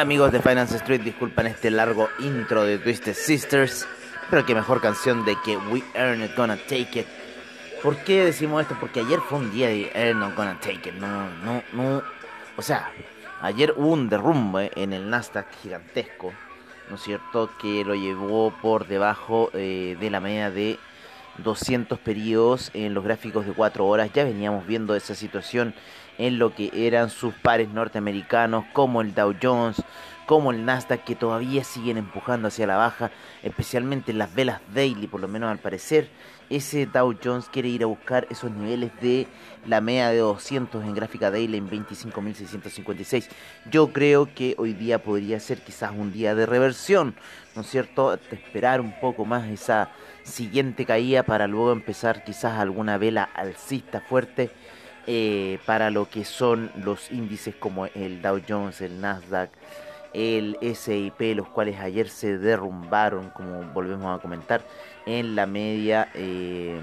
Hola amigos de Finance Street, disculpen este largo intro de Twisted Sisters, pero qué mejor canción de que We Earn It Gonna Take It. ¿Por qué decimos esto? Porque ayer fue un día de Earn It Gonna Take It, no, no, no, o sea, ayer hubo un derrumbe en el Nasdaq gigantesco, ¿no es cierto? Que lo llevó por debajo eh, de la media de 200 periodos en los gráficos de 4 horas. Ya veníamos viendo esa situación en lo que eran sus pares norteamericanos, como el Dow Jones, como el Nasdaq, que todavía siguen empujando hacia la baja, especialmente en las velas daily, por lo menos al parecer. Ese Dow Jones quiere ir a buscar esos niveles de la media de 200 en gráfica daily en 25.656. Yo creo que hoy día podría ser quizás un día de reversión, ¿no es cierto? Esperar un poco más esa siguiente caída para luego empezar quizás alguna vela alcista fuerte eh, para lo que son los índices como el Dow Jones, el Nasdaq, el SIP, los cuales ayer se derrumbaron, como volvemos a comentar, en la media eh,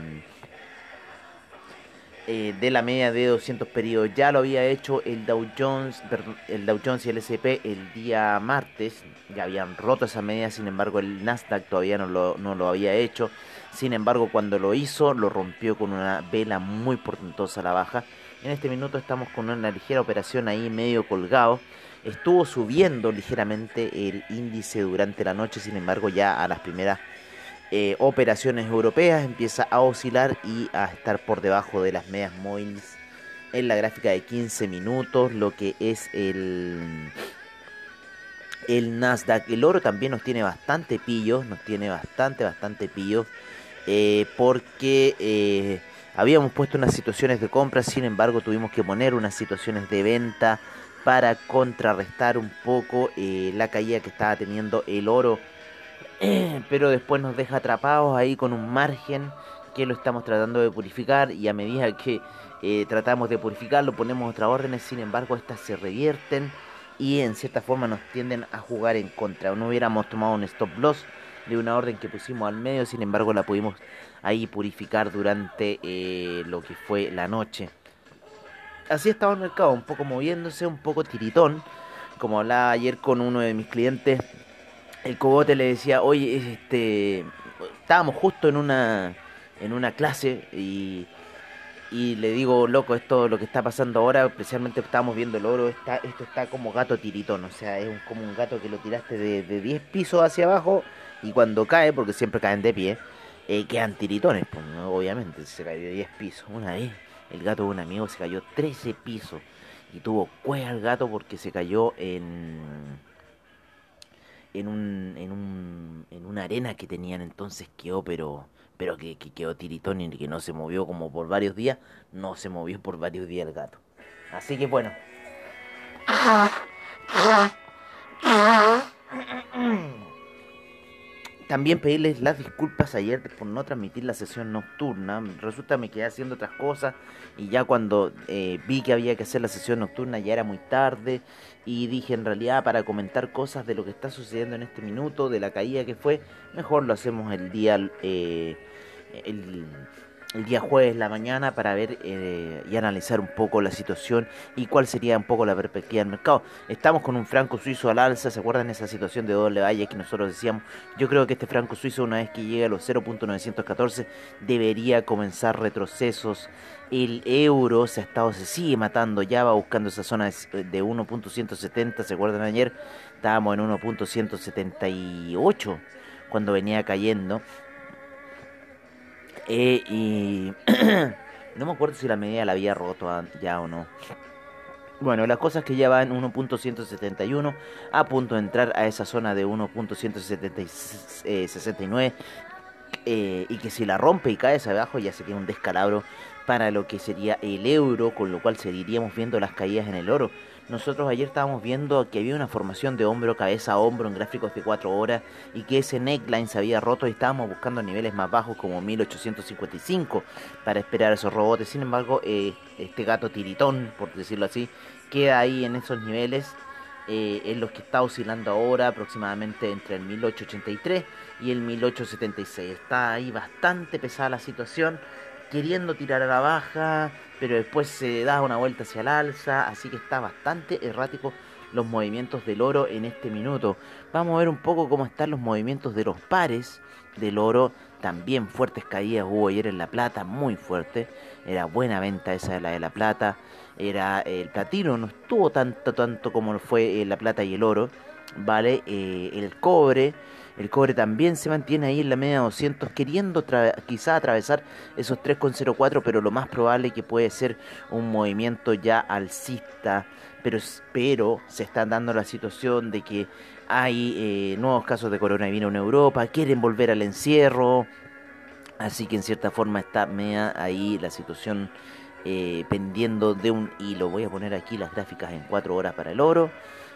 eh, de la media de 200 periodos. Ya lo había hecho el Dow Jones, el Dow Jones y el S&P el día martes. Ya habían roto esa media, sin embargo el Nasdaq todavía no lo, no lo había hecho. Sin embargo, cuando lo hizo, lo rompió con una vela muy portentosa a la baja. En este minuto estamos con una ligera operación ahí medio colgado. Estuvo subiendo ligeramente el índice durante la noche, sin embargo ya a las primeras eh, operaciones europeas empieza a oscilar y a estar por debajo de las medias móviles en la gráfica de 15 minutos, lo que es el, el Nasdaq. El oro también nos tiene bastante pillos, nos tiene bastante, bastante pillos, eh, porque eh, habíamos puesto unas situaciones de compra, sin embargo tuvimos que poner unas situaciones de venta para contrarrestar un poco eh, la caída que estaba teniendo el oro pero después nos deja atrapados ahí con un margen que lo estamos tratando de purificar y a medida que eh, tratamos de purificarlo ponemos otras órdenes, sin embargo estas se revierten y en cierta forma nos tienden a jugar en contra. No hubiéramos tomado un stop loss de una orden que pusimos al medio, sin embargo la pudimos ahí purificar durante eh, lo que fue la noche. Así estaba el mercado, un poco moviéndose, un poco tiritón, como hablaba ayer con uno de mis clientes el cogote le decía, oye, este, estábamos justo en una, en una clase y, y le digo, loco, esto lo que está pasando ahora, especialmente estábamos viendo el oro, está, esto está como gato tiritón, o sea, es un- como un gato que lo tiraste de, de 10 pisos hacia abajo y cuando cae, porque siempre caen de pie, eh, quedan tiritones, pues, obviamente, se cayó de 10 pisos. Una vez, el gato de un amigo se cayó 13 pisos y tuvo cueva el gato porque se cayó en en un, en un en una arena que tenían entonces quedó pero pero que, que quedó tiritón y que no se movió como por varios días no se movió por varios días el gato. Así que bueno También pedirles las disculpas ayer por no transmitir la sesión nocturna. Resulta me quedé haciendo otras cosas y ya cuando eh, vi que había que hacer la sesión nocturna ya era muy tarde y dije en realidad para comentar cosas de lo que está sucediendo en este minuto, de la caída que fue, mejor lo hacemos el día, eh, el, el día jueves la mañana para ver eh, y analizar un poco la situación y cuál sería un poco la perspectiva del mercado. Estamos con un franco suizo al alza, ¿se acuerdan esa situación de doble valle que nosotros decíamos? Yo creo que este franco suizo una vez que llegue a los 0.914 debería comenzar retrocesos. El euro se ha estado, se sigue matando, ya va buscando esa zona de 1.170, ¿se acuerdan ayer? Estábamos en 1.178 cuando venía cayendo. Eh, y no me acuerdo si la medida la había roto ya o no. Bueno, la cosa que ya va en 1.171, a punto de entrar a esa zona de 1.169, eh, y que si la rompe y cae hacia abajo ya sería un descalabro para lo que sería el euro, con lo cual seguiríamos viendo las caídas en el oro. Nosotros ayer estábamos viendo que había una formación de hombro, cabeza a hombro en gráficos de 4 horas y que ese neckline se había roto y estábamos buscando niveles más bajos como 1855 para esperar esos robotes. Sin embargo, eh, este gato tiritón, por decirlo así, queda ahí en esos niveles eh, en los que está oscilando ahora aproximadamente entre el 1883 y el 1876. Está ahí bastante pesada la situación, queriendo tirar a la baja, pero después se da una vuelta hacia el alza, así que está bastante errático los movimientos del oro en este minuto. Vamos a ver un poco cómo están los movimientos de los pares del oro. También fuertes caídas hubo ayer en La Plata, muy fuerte. Era buena venta esa de la de La Plata. Era el platino, no estuvo tanto, tanto como fue eh, La Plata y el oro. Vale, Eh, el cobre. El cobre también se mantiene ahí en la media 200, queriendo quizá atravesar esos 3,04, pero lo más probable que puede ser un movimiento ya alcista. Pero se está dando la situación de que hay eh, nuevos casos de coronavirus en Europa, quieren volver al encierro. Así que en cierta forma está media ahí la situación eh, pendiendo de un hilo. Voy a poner aquí las gráficas en 4 horas para el oro.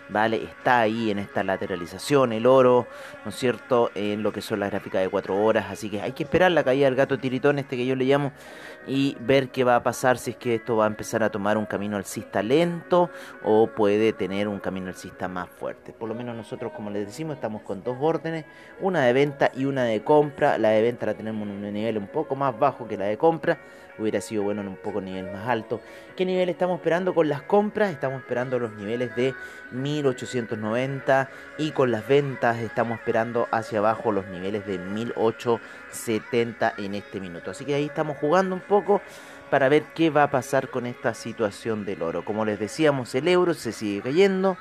¿Vale? Está ahí en esta lateralización el oro, ¿no es cierto? En lo que son las gráficas de 4 horas. Así que hay que esperar la caída del gato tiritón, este que yo le llamo, y ver qué va a pasar si es que esto va a empezar a tomar un camino alcista lento o puede tener un camino alcista más fuerte. Por lo menos nosotros, como les decimos, estamos con dos órdenes, una de venta y una de compra. La de venta la tenemos en un nivel un poco más bajo que la de compra. Hubiera sido bueno en un poco nivel más alto. ¿Qué nivel estamos esperando con las compras? Estamos esperando los niveles de 1890 y con las ventas estamos esperando hacia abajo los niveles de 1870 en este minuto. Así que ahí estamos jugando un poco para ver qué va a pasar con esta situación del oro. Como les decíamos, el euro se sigue cayendo.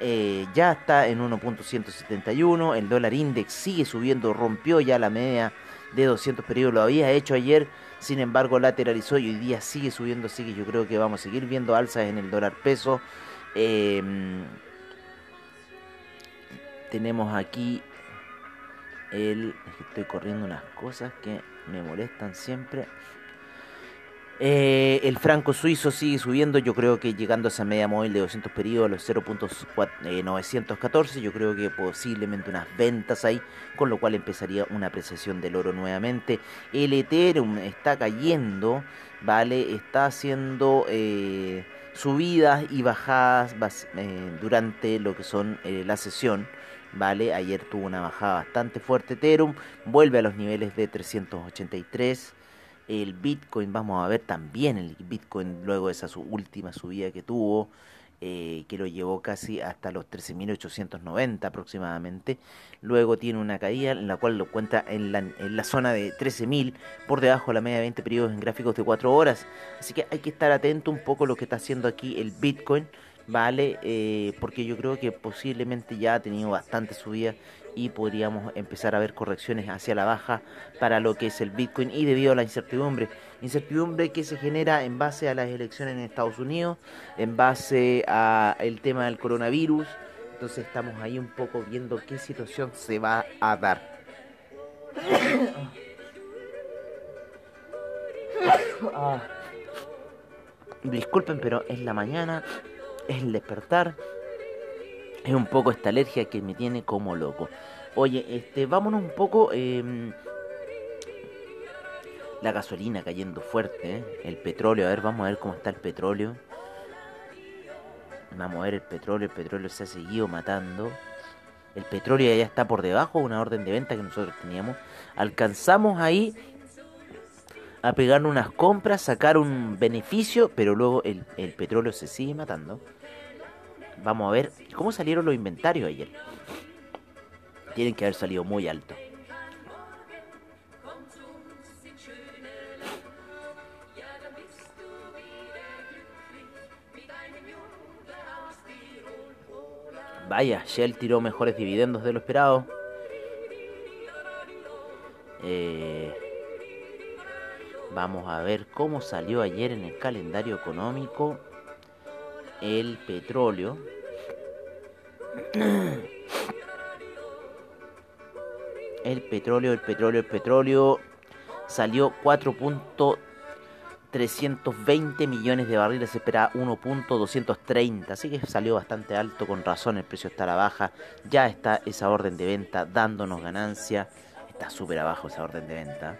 eh, ya está en 1.171, el dólar index sigue subiendo, rompió ya la media de 200 periodos, lo había hecho ayer, sin embargo lateralizó y hoy día sigue subiendo, así que yo creo que vamos a seguir viendo alzas en el dólar peso. Eh, tenemos aquí el... Estoy corriendo unas cosas que me molestan siempre. Eh, el franco suizo sigue subiendo, yo creo que llegando a esa media móvil de 200 periodos a los 0.914, yo creo que posiblemente unas ventas ahí, con lo cual empezaría una apreciación del oro nuevamente. El Ethereum está cayendo, ¿vale? Está haciendo eh, subidas y bajadas eh, durante lo que son eh, la sesión. ¿Vale? Ayer tuvo una bajada bastante fuerte Ethereum, vuelve a los niveles de 383. El Bitcoin, vamos a ver también el Bitcoin luego de esa su última subida que tuvo, eh, que lo llevó casi hasta los 13.890 aproximadamente. Luego tiene una caída en la cual lo encuentra en la, en la zona de 13.000 por debajo de la media de 20 periodos en gráficos de 4 horas. Así que hay que estar atento un poco a lo que está haciendo aquí el Bitcoin. ¿vale? Eh, porque yo creo que posiblemente ya ha tenido bastante subida y podríamos empezar a ver correcciones hacia la baja para lo que es el Bitcoin y debido a la incertidumbre. Incertidumbre que se genera en base a las elecciones en Estados Unidos, en base a el tema del coronavirus. Entonces estamos ahí un poco viendo qué situación se va a dar. Ah. Disculpen, pero es la mañana, es el despertar. Es un poco esta alergia que me tiene como loco. Oye, este, vámonos un poco. em, la gasolina cayendo fuerte, ¿eh? el petróleo. A ver, vamos a ver cómo está el petróleo. Vamos a ver el petróleo. El petróleo se ha seguido matando. El petróleo ya está por debajo de una orden de venta que nosotros teníamos. Alcanzamos ahí a pegar unas compras, sacar un beneficio, pero luego el, el petróleo se sigue matando. Vamos a ver cómo salieron los inventarios ayer. Tienen que haber salido muy alto. Vaya, Shell tiró mejores dividendos de lo esperado. Eh, vamos a ver cómo salió ayer en el calendario económico el petróleo. El petróleo, el petróleo, el petróleo salió 4.320 millones de barriles, se esperaba 1.230, así que salió bastante alto, con razón el precio está a la baja, ya está esa orden de venta dándonos ganancia, está súper abajo esa orden de venta.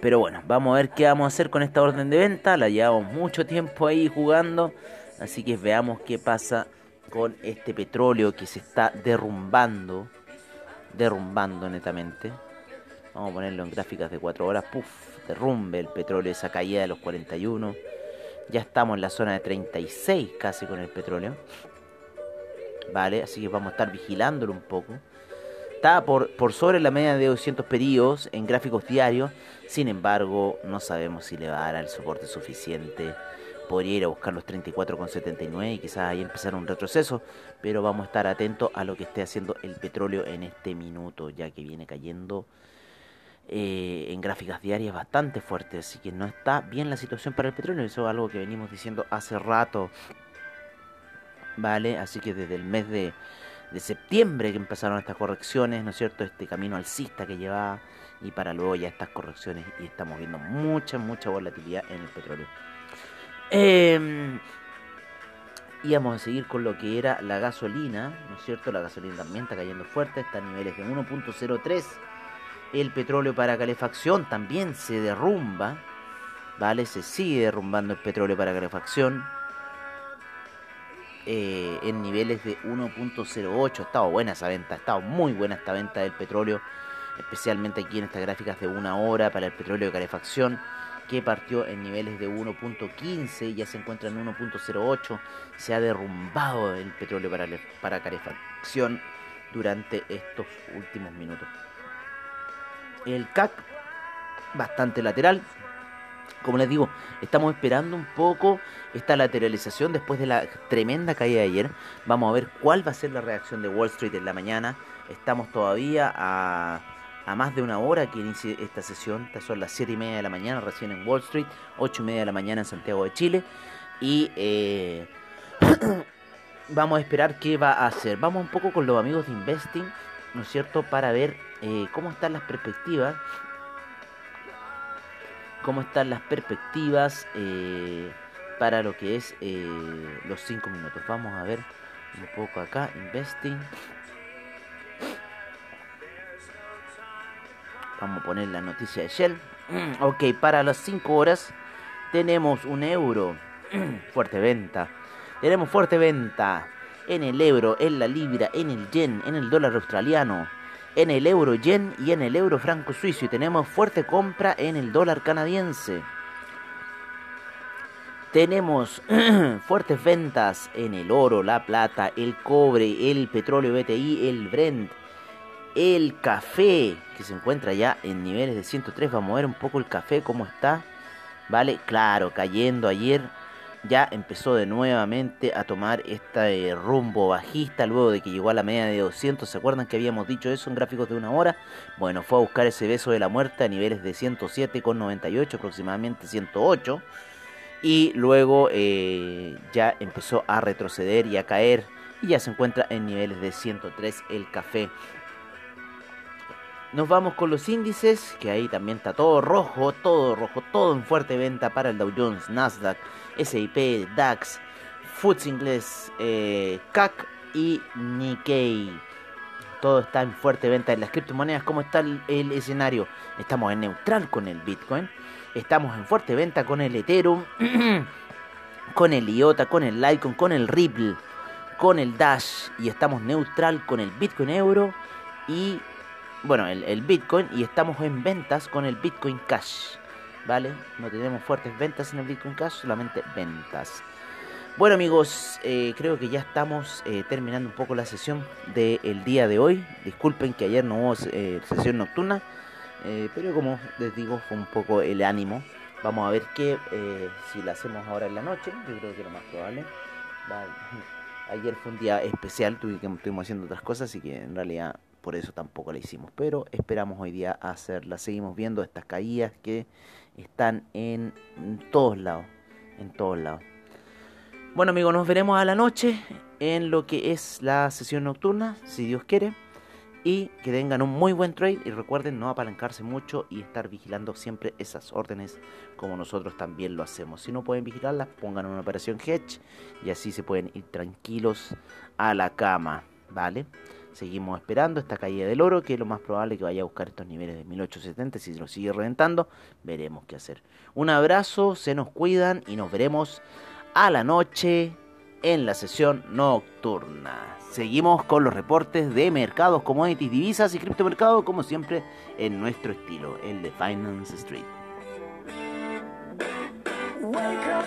Pero bueno, vamos a ver qué vamos a hacer con esta orden de venta. La llevamos mucho tiempo ahí jugando. Así que veamos qué pasa con este petróleo que se está derrumbando. Derrumbando netamente. Vamos a ponerlo en gráficas de 4 horas. Puf, derrumbe el petróleo, esa caída de los 41. Ya estamos en la zona de 36 casi con el petróleo. Vale, así que vamos a estar vigilándolo un poco. Está por, por sobre la media de 200 periodos en gráficos diarios. Sin embargo, no sabemos si le va a dar el soporte suficiente. Podría ir a buscar los 34,79 y quizás ahí empezar un retroceso. Pero vamos a estar atentos a lo que esté haciendo el petróleo en este minuto, ya que viene cayendo eh, en gráficas diarias bastante fuerte. Así que no está bien la situación para el petróleo. Eso es algo que venimos diciendo hace rato. Vale, así que desde el mes de, de septiembre que empezaron estas correcciones, ¿no es cierto? Este camino alcista que llevaba y para luego ya estas correcciones y estamos viendo mucha, mucha volatilidad en el petróleo. Eh, íbamos a seguir con lo que era la gasolina, ¿no es cierto? La gasolina también está cayendo fuerte, está a niveles de 1.03. El petróleo para calefacción también se derrumba, ¿vale? Se sigue derrumbando el petróleo para calefacción eh, en niveles de 1.08. Ha estado buena esa venta, ha estado muy buena esta venta del petróleo, especialmente aquí en estas gráficas de una hora para el petróleo de calefacción, que partió en niveles de 1.15 y ya se encuentra en 1.08. Se ha derrumbado el petróleo para, para calefacción durante estos últimos minutos. El CAC, bastante lateral, como les digo, estamos esperando un poco esta lateralización después de la tremenda caída de ayer. Vamos a ver cuál va a ser la reacción de Wall Street en la mañana. Estamos todavía a, a más de una hora que inicie esta sesión. Estas son las 7 y media de la mañana recién en Wall Street, 8 y media de la mañana en Santiago de Chile. Y eh, vamos a esperar qué va a hacer. Vamos un poco con los amigos de Investing, ¿no es cierto? Para ver eh, cómo están las perspectivas cómo están las perspectivas eh, para lo que es eh, los 5 minutos. Vamos a ver un poco acá, investing. Vamos a poner la noticia de Shell. Ok, para las 5 horas tenemos un euro. Fuerte venta. Tenemos fuerte venta en el euro, en la libra, en el yen, en el dólar australiano en el euro yen y en el euro franco suizo y tenemos fuerte compra en el dólar canadiense. Tenemos fuertes ventas en el oro, la plata, el cobre, el petróleo BTI, el Brent, el café, que se encuentra ya en niveles de 103. Vamos a ver un poco el café, cómo está. Vale, claro, cayendo ayer ya empezó de nuevamente a tomar este rumbo bajista luego de que llegó a la media de 200. ¿Se acuerdan que habíamos dicho eso en gráficos de una hora? Bueno, fue a buscar ese beso de la muerte a niveles de 107,98, aproximadamente 108. Y luego eh, ya empezó a retroceder y a caer. Y ya se encuentra en niveles de 103 el café. Nos vamos con los índices, que ahí también está todo rojo, todo rojo, todo en fuerte venta para el Dow Jones, Nasdaq, SIP, DAX, FTSE inglés, eh, CAC y Nikkei. Todo está en fuerte venta en las criptomonedas. ¿Cómo está el, escenario? Estamos en neutral con el Bitcoin. Estamos en fuerte venta con el Ethereum, con el IOTA, con el Litecoin, con el Ripple, con el Dash. Y estamos neutral con el Bitcoin Euro y bueno, el Bitcoin y estamos en ventas con el Bitcoin Cash, ¿vale? No tenemos fuertes ventas en el Bitcoin Cash, solamente ventas. Bueno amigos, eh, creo que ya estamos eh, terminando un poco la sesión del día de hoy. Disculpen que ayer no hubo eh, sesión nocturna, pero como les digo, fue un poco el ánimo. Vamos a ver qué, si la hacemos ahora en la noche, yo creo que lo más probable. Ayer fue un día especial, que estuvimos haciendo otras cosas, así que en realidad por eso tampoco la hicimos. Pero esperamos hoy día hacerla. Seguimos viendo estas caídas que están en todos lados, en todos lados. Bueno amigos, nos veremos a la noche en lo que es la sesión nocturna, si Dios quiere. Y que tengan un muy buen trade y recuerden no apalancarse mucho y estar vigilando siempre esas órdenes como nosotros también lo hacemos. Si no pueden vigilarlas, pongan una operación hedge y así se pueden ir tranquilos a la cama, ¿vale? Seguimos esperando esta caída del oro, que es lo más probable que vaya a buscar estos niveles de 1870. Si lo sigue reventando, veremos qué hacer. Un abrazo, se nos cuidan y nos veremos a la noche en la sesión nocturna. Seguimos con los reportes de mercados, commodities, divisas y criptomercados, como siempre, en nuestro estilo, el de Finance Street. Wake up,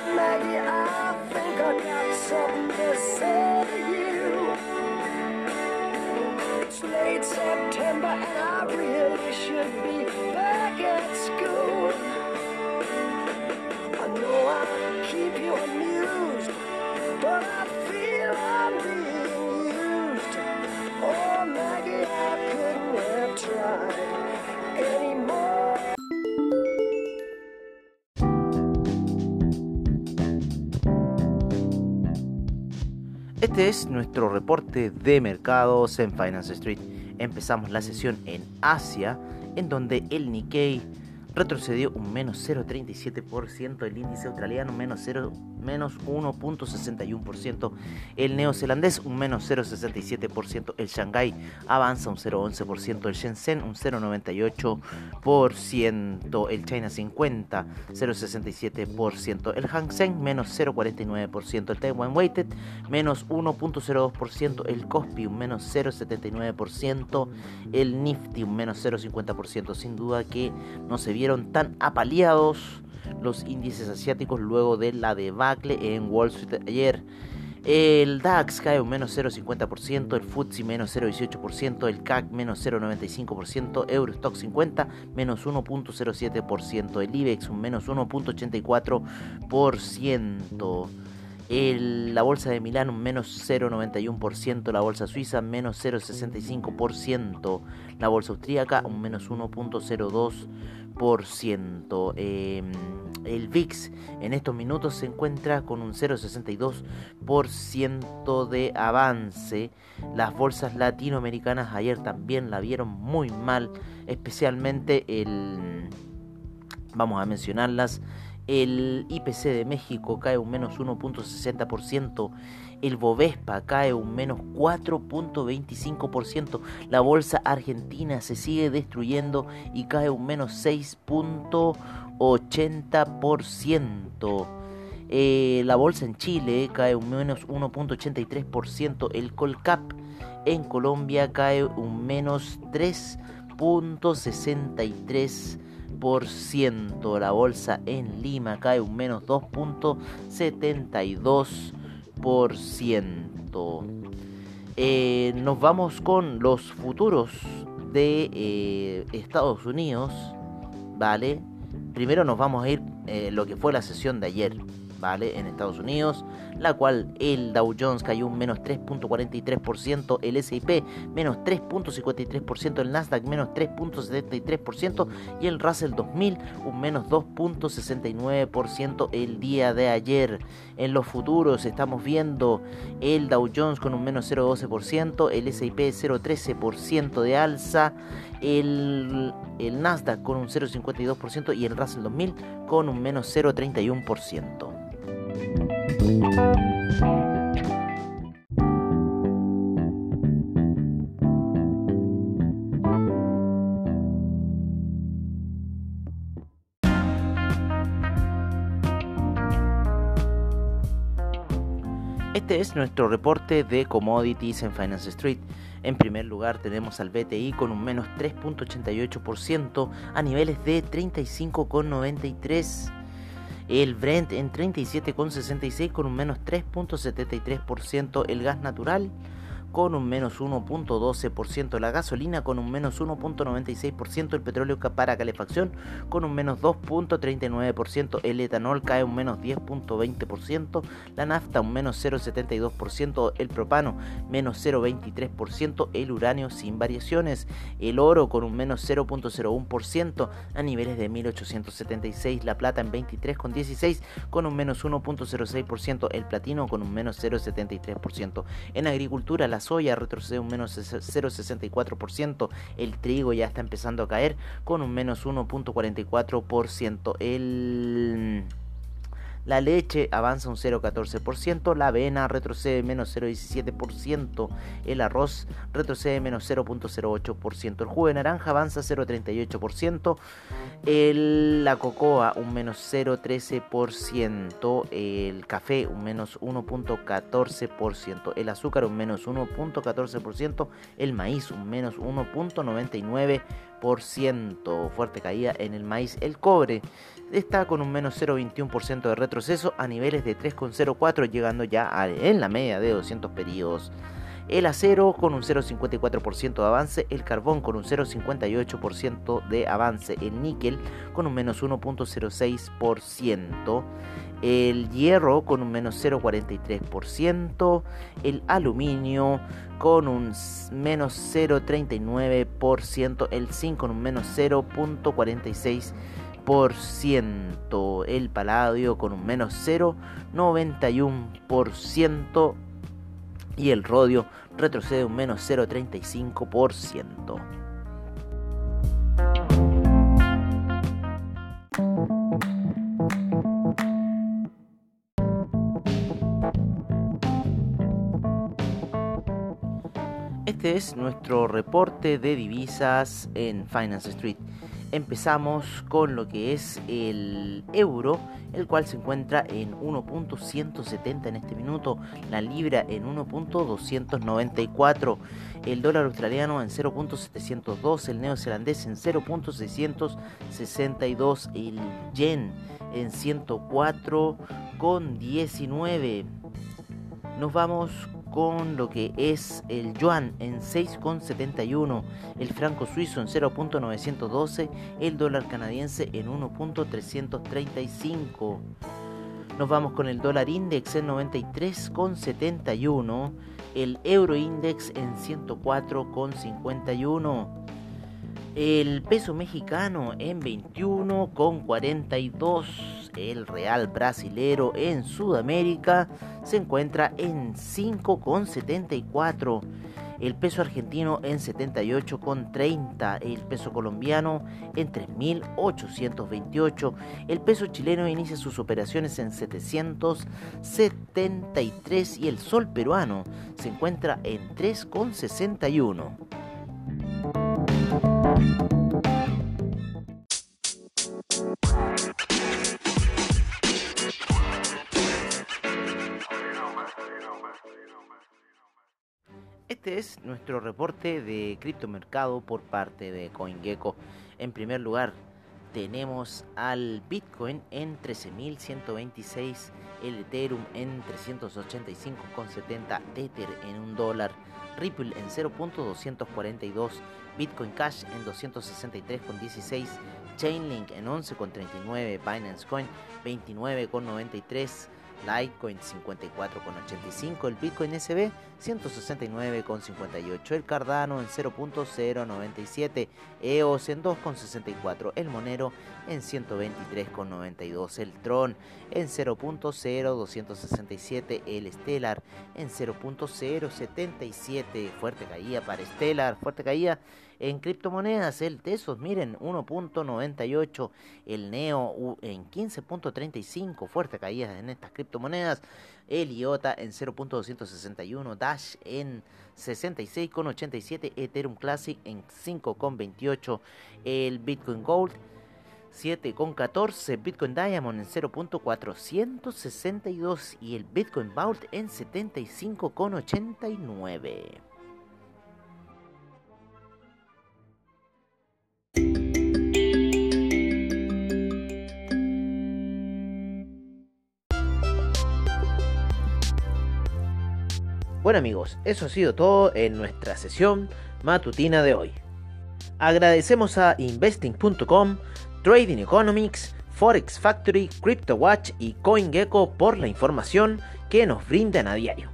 September and I really should be back at school. I know I keep you amused, but I feel I'm being used. Oh, Maggie, I couldn't have tried anymore. Este es nuestro reporte de mercados en Finance Street. Empezamos la sesión en Asia, en donde el Nikkei retrocedió un menos 0,37%, el índice australiano menos, 0, menos 1,61%, el neozelandés un menos 0,67%, el Shanghai avanza un 0,11%, el Shenzhen un 0,98%, el China 50 0,67%, el Hang Seng menos 0,49%, el Taiwan Weighted menos 1,02%, el Kospi un menos 0,79%, el Nifty un menos 0,50%, sin duda que no se vieron tan apaleados los índices asiáticos luego de la debacle en Wall Street ayer. El DAX cae un menos 0,50%, el FTSE menos 0,18%, el CAC menos 0,95%, Eurostock 50 menos 1,07%, el IBEX un menos 1,84%. La bolsa de Milán un menos 0,91%, la bolsa suiza menos 0,65%, la bolsa austríaca un menos 1,02%. Eh, el VIX en estos minutos se encuentra con un 0,62% de avance. Las bolsas latinoamericanas ayer también la vieron muy mal, especialmente el... Vamos a mencionarlas. El IPC de México cae un menos 1.60%. El Bovespa cae un menos 4.25%. La bolsa argentina se sigue destruyendo y cae un menos 6.80%. Eh, la bolsa en Chile cae un menos 1.83%. El Colcap en Colombia cae un menos 3.63%. La bolsa en Lima cae un menos 2.72%. Eh, nos vamos con los futuros de eh, Estados Unidos, ¿vale? Primero nos vamos a ir eh, lo que fue la sesión de ayer, ¿vale? En Estados Unidos, la cual el Dow Jones cayó un menos 3.43%, el S&P menos 3.53%, el Nasdaq menos 3.73% y el Russell 2000 un menos 2.69% el día de ayer. En los futuros estamos viendo el Dow Jones con un menos 0.12%, el S&P 0.13% de alza, el, el Nasdaq con un 0.52% y el Russell 2000 con un menos 0.31%. Este es nuestro reporte de commodities en Finance Street. En primer lugar tenemos al BTI con un menos 3.88% a niveles de 35,93%. El Brent en 37,66 con un menos 3.73%. El gas natural con un menos 1.12%, la gasolina con un menos 1.96%, el petróleo para calefacción con un menos 2.39%, el etanol cae un menos 10.20%, la nafta un menos 0.72%, el propano menos 0.23%, el uranio sin variaciones, el oro con un menos 0.01% a niveles de 1876, la plata en 23.16 con un menos 1.06%, el platino con un menos 0.73%. En agricultura la soya retrocede un menos 0,64%, el trigo ya está empezando a caer con un menos 1.44%, el... La leche avanza un 0,14%, la avena retrocede menos 0,17%, el arroz retrocede menos 0,08%, el jugo de naranja avanza 0,38%, la cocoa un menos 0,13%, el café un menos 1,14%, el azúcar un menos 1,14%, el maíz un menos 1,99%, fuerte caída en el maíz, el cobre está con un menos 0,21% de retroceso a niveles de 3,04 llegando ya en la media de 200 periodos. El acero con un 0,54% de avance, el carbón con un 0,58% de avance, el níquel con un menos 1,06%, el hierro con un menos 0,43%, el aluminio con un menos 0,39%, el zinc con un menos 0,46%, el paladio con un menos 0,91% y el rodio retrocede un menos 0,35%. Es nuestro reporte de divisas en Finance Street empezamos con lo que es el euro, el cual se encuentra en 1.170 en este minuto, la libra en 1.294, el dólar australiano en 0.702, el neozelandés en 0.662, el yen en 104,19. Nos vamos con lo que es el yuan en 6,71, el franco suizo en 0.912, el dólar canadiense en 1.335. Nos vamos con el dólar index en 93,71, el euro index en 104,51. El peso mexicano en 21,42 el real brasilero en Sudamérica se encuentra en 5,74. El peso argentino en 78,30. El peso colombiano en 3.828. El peso chileno inicia sus operaciones en 773 y el sol peruano se encuentra en 3,61. Este es nuestro reporte de criptomercado por parte de CoinGecko. En primer lugar, tenemos al Bitcoin en 13.126, el Ethereum en 385,70, Tether en un dólar, Ripple en 0.242, Bitcoin Cash en 263,16, Chainlink en 11,39, Binance Coin 29,93. Litecoin 54,85, el Bitcoin SB 169,58, el Cardano en 0.097, EOS en 2,64, el Monero en 123,92, el Tron en 0.0267, el Stellar en 0.077, fuerte caída para Stellar, fuerte caída en criptomonedas, el Tesos, miren, 1.98. El Neo en 15.35. Fuerte caída en estas criptomonedas. El IOTA en 0.261. Dash en 66.87. Ethereum Classic en 5.28. El Bitcoin Gold 7,14, Bitcoin Diamond en 0.462 y el Bitcoin Vault en 75,89. Bueno amigos, eso ha sido todo en nuestra sesión matutina de hoy. Agradecemos a investing.com, Trading Economics, Forex Factory, CryptoWatch y CoinGecko por la información que nos brindan a diario.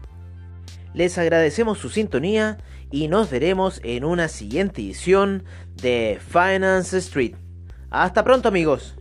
Les agradecemos su sintonía y nos veremos en una siguiente edición de Finance Street. Hasta pronto amigos.